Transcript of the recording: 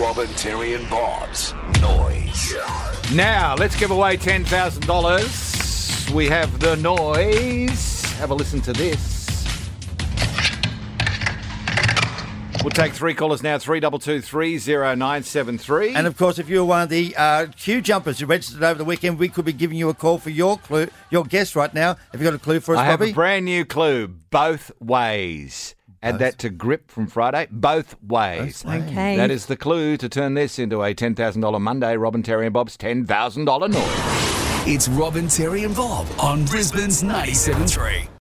Robin, Terry, and Bob's Noise. Now, let's give away $10,000. We have the noise. Have a listen to this. We'll take three callers now, 32230973. And of course, if you're one of the uh, queue jumpers who registered over the weekend, we could be giving you a call for your clue, your guess right now. Have you got a clue for us, I have a brand new clue, both ways. Add that to grip from Friday, both ways. Okay. That is the clue to turn this into a $10,000 Monday, Robin, Terry and Bob's $10,000 noise. It's Robin, Terry, and Bob on Brisbane's 97.3.